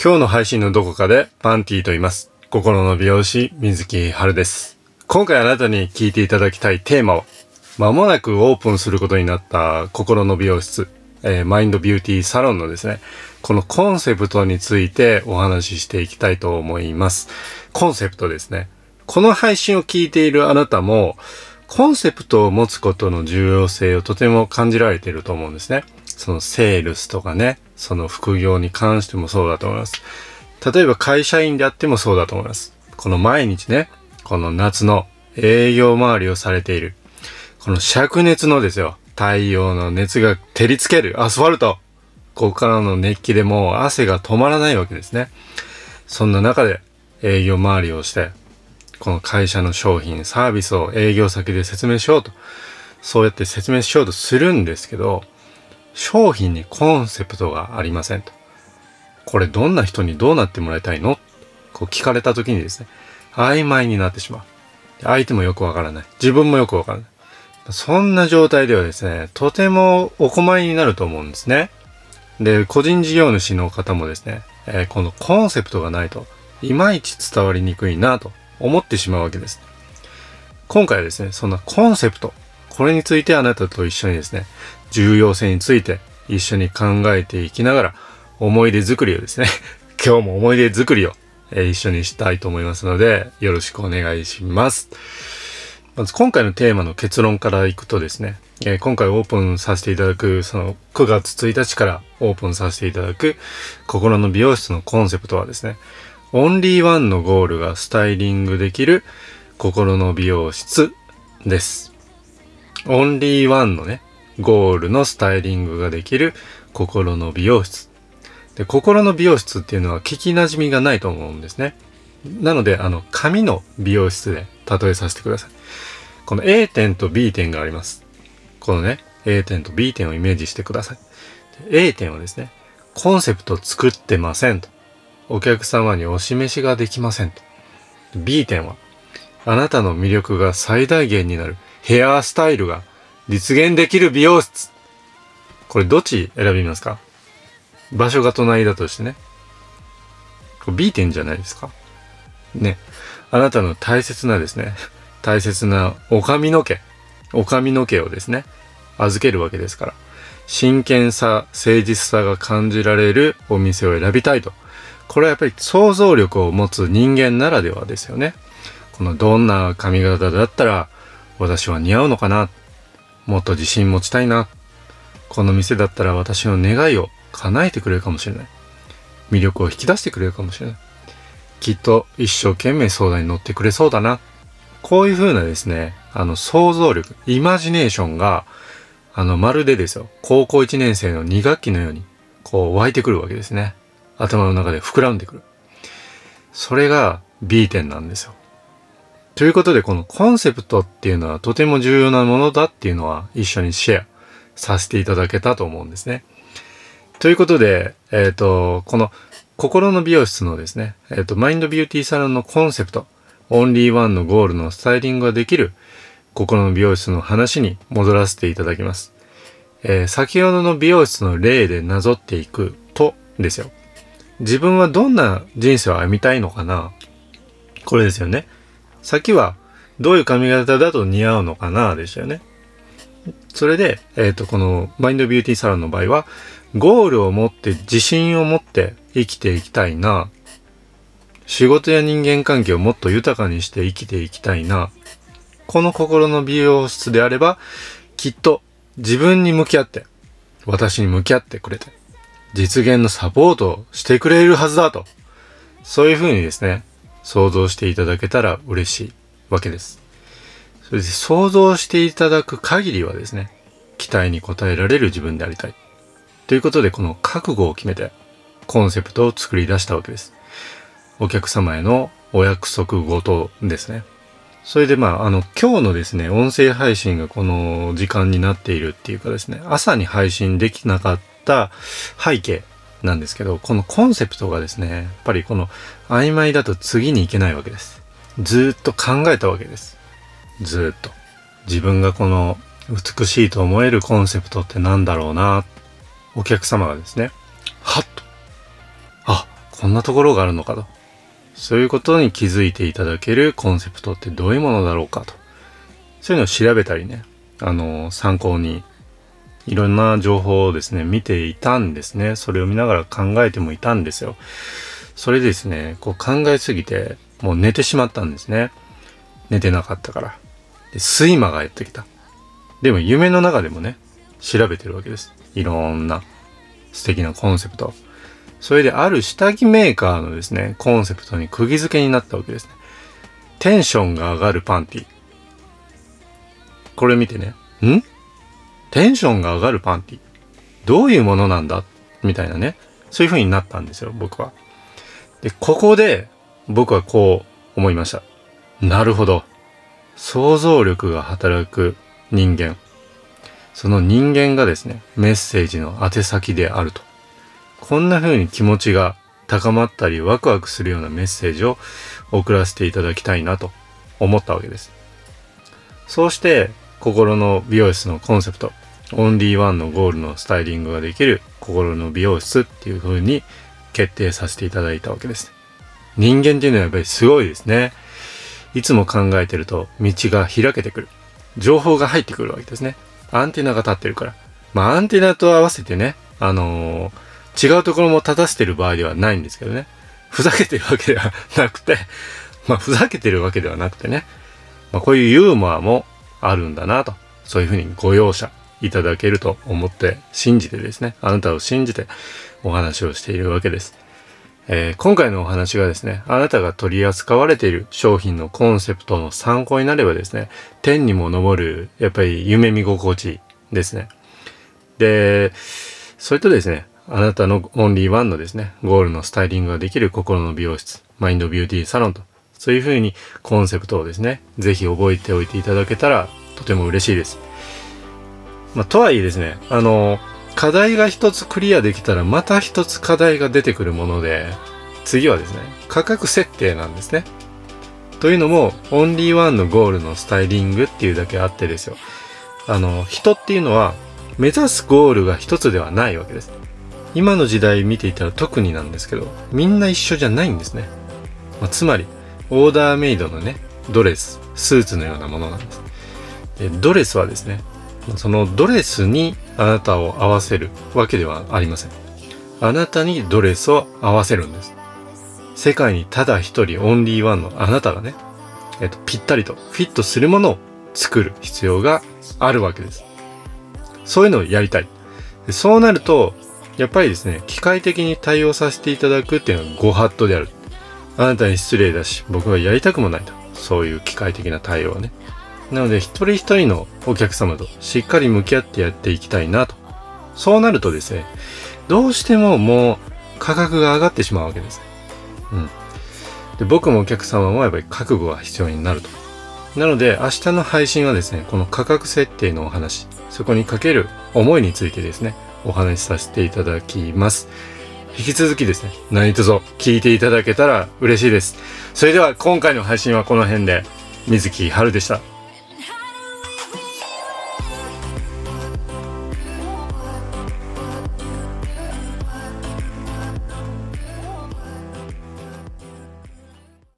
今日の配信のどこかでパンティと言います。心の美容師、水木春です。今回あなたに聞いていただきたいテーマは、間もなくオープンすることになった心の美容室、えーマインドビューティーサロンのですね、このコンセプトについてお話ししていきたいと思います。コンセプトですね。この配信を聞いているあなたも、コンセプトを持つことの重要性をとても感じられていると思うんですね。そのセールスとかね、その副業に関してもそうだと思います。例えば会社員であってもそうだと思います。この毎日ね、この夏の営業周りをされている。この灼熱のですよ、太陽の熱が照りつけるアスファルト。ここからの熱気でもう汗が止まらないわけですね。そんな中で営業周りをして、この会社の商品、サービスを営業先で説明しようと。そうやって説明しようとするんですけど、商品にコンセプトがありませんと。これどんな人にどうなってもらいたいの？こう聞かれた時にですね、曖昧になってしまう。相手もよくわからない。自分もよくわからない。そんな状態ではですね、とてもお困りになると思うんですね。で、個人事業主の方もですね、えーこのコンセプトがないと、いまいち伝わりにくいなと思ってしまうわけです。今回はですね、そんなコンセプト、これについてあなたと一緒にですね、重要性について一緒に考えていきながら、思い出作りをですね、今日も思い出作りを、一緒にしたいと思いますので、よろしくお願いします。まず今回のテーマの結論からいくとですね、えー今回オープンさせていただく、その9月1日からオープンさせていただく心の美容室のコンセプトはですね、オンリーワンのゴールがスタイリングできる心の美容室です。オンリーワンのね、ゴールのスタイリングができる心の美容室。で、心の美容室っていうのは聞き馴染みがないと思うんですね。なので、あの、紙の美容室で例えさせてください。この A 点と B 点があります。このね、A 点と B 点をイメージしてください。A 点はですね、コンセプト作ってませんと。お客様にお示しができませんと。B 点は、あなたの魅力が最大限になるヘアスタイルが実現できる美容室。これどっち選びますか？場所が隣だとしてね。これ B 点じゃないですか？ね。あなたの大切なですね、大切なお髪の毛、お髪の毛をですね、預けるわけですから。真剣さ、誠実さが感じられるお店を選びたいと。これはやっぱり想像力を持つ人間ならではですよね。このどんな髪型だったら私は似合うのかなもっと自信持ちたいな。この店だったら私の願いを叶えてくれるかもしれない。魅力を引き出してくれるかもしれない。きっと一生懸命相談に乗ってくれそうだな。こういう風なですね、あの想像力、イマジネーションが、あのまるでですよ、高校1年生の2学期のように、こう湧いてくるわけですね。頭の中で膨らんでくる。それが B 点なんですよ。ということで、このコンセプトっていうのはとても重要なものだっていうのは一緒にシェアさせていただけたと思うんですね。ということで、えっ、と、この心の美容室のですね、えっ、と、マインドビューティーサロンのコンセプト、オンリーワンのゴールのスタイリングができる心の美容室の話に戻らせていただきます。えー先ほどの美容室の例でなぞっていくとですよ。自分はどんな人生を歩みたいのかな？これですよね。先はどういう髪型だと似合うのかなでしたよね。それで、えっ、と、このマインドビューティーサロンの場合は、ゴールを持って自信を持って生きていきたいな。仕事や人間関係をもっと豊かにして生きていきたいな。この心の美容室であれば、きっと自分に向き合って、私に向き合ってくれて、実現のサポートをしてくれるはずだと。そういうふうにですね、想像していただけたら嬉しいわけです。それで想像していただく限りはですね、期待に応えられる自分でありたい。ということで、この覚悟を決めて、コンセプトを作り出したわけです。お客様へのお約束ごとですね。それでまあ、あの、今日のですね、音声配信がこの時間になっているっていうかですね、朝に配信できなかった背景なんですけど、このコンセプトがですね、やっぱりこの曖昧だと次に行けないわけです。ずっと考えたわけです。ずっと。自分がこの美しいと思えるコンセプトってなんだろうな。お客様がですね、はっと。あ、こんなところがあるのかと。そういうことに気づいていただけるコンセプトってどういうものだろうかと。そういうのを調べたりね、あの、参考にいろんな情報をですね、見ていたんですね。それを見ながら考えてもいたんですよ。それでですね、こう考えすぎて、もう寝てしまったんですね。寝てなかったから。で、睡魔がやってきた。でも夢の中でもね、調べてるわけです。いろんな素敵なコンセプト。それである下着メーカーのですね、コンセプトに釘付けになったわけですね。テンションが上がるパンティ。これ見てね、んテンションが上がるパンティ。どういうものなんだ？みたいなね。そういう風になったんですよ、僕は。で、ここで僕はこう思いました。なるほど。想像力が働く人間。その人間がですね、メッセージの宛先であると。こんな風に気持ちが高まったりワクワクするようなメッセージを送らせていただきたいなと思ったわけです。そうして心の美容室のコンセプト、オンリーワンのゴールのスタイリングができる心の美容室っていう風に決定させていただいたわけです。人間っていうのはやっぱりすごいですね。いつも考えてると道が開けてくる。情報が入ってくるわけですね。アンテナが立ってるから。まあアンテナと合わせてね、あのー、違うところも立たせてる場合ではないんですけどね。ふざけてるわけではなくて、まあふざけてるわけではなくてね。まあこういうユーモアもあるんだなと。そういうふうにご容赦いただけると思って信じてですね、あなたを信じてお話をしているわけです。えー、今回のお話がですね、あなたが取り扱われている商品のコンセプトの参考になればですね、天にも昇る、やっぱり夢見心地ですね。で、それとですね、あなたのオンリーワンのですね、ゴールのスタイリングができる心の美容室、マインドビューティーサロンと、そういうふうにコンセプトをですね、ぜひ覚えておいていただけたらとても嬉しいです。まあ、とはいえですね、あの、課題が一つクリアできたらまた一つ課題が出てくるもので、次はですね、価格設定なんですね。というのも、オンリーワンのゴールのスタイリングっていうだけあってですよ。あの、人っていうのは、目指すゴールが一つではないわけです。今の時代見ていたら特になんですけど、みんな一緒じゃないんですね。まあ、つまり、オーダーメイドのね、ドレス、スーツのようなものなんです。でドレスはですね、そのドレスにあなたを合わせるわけではありません。あなたにドレスを合わせるんです。世界にただ一人オンリーワンのあなたがね、えっと、ぴったりとフィットするものを作る必要があるわけです。そういうのをやりたい。そうなると、やっぱりですね、機械的に対応させていただくっていうのはご法度である。あなたに失礼だし、僕はやりたくもないと。そういう機械的な対応はね。なので一人一人のお客様としっかり向き合ってやっていきたいなと。そうなるとですね、どうしてももう価格が上がってしまうわけです。うん。で、僕もお客様もやっぱり覚悟が必要になると。なので明日の配信はですね、この価格設定のお話、そこにかける思いについてですね、お話しさせていただきます。引き続きですね、何卒聞いていただけたら嬉しいです。それでは今回の配信はこの辺で、水木春でした。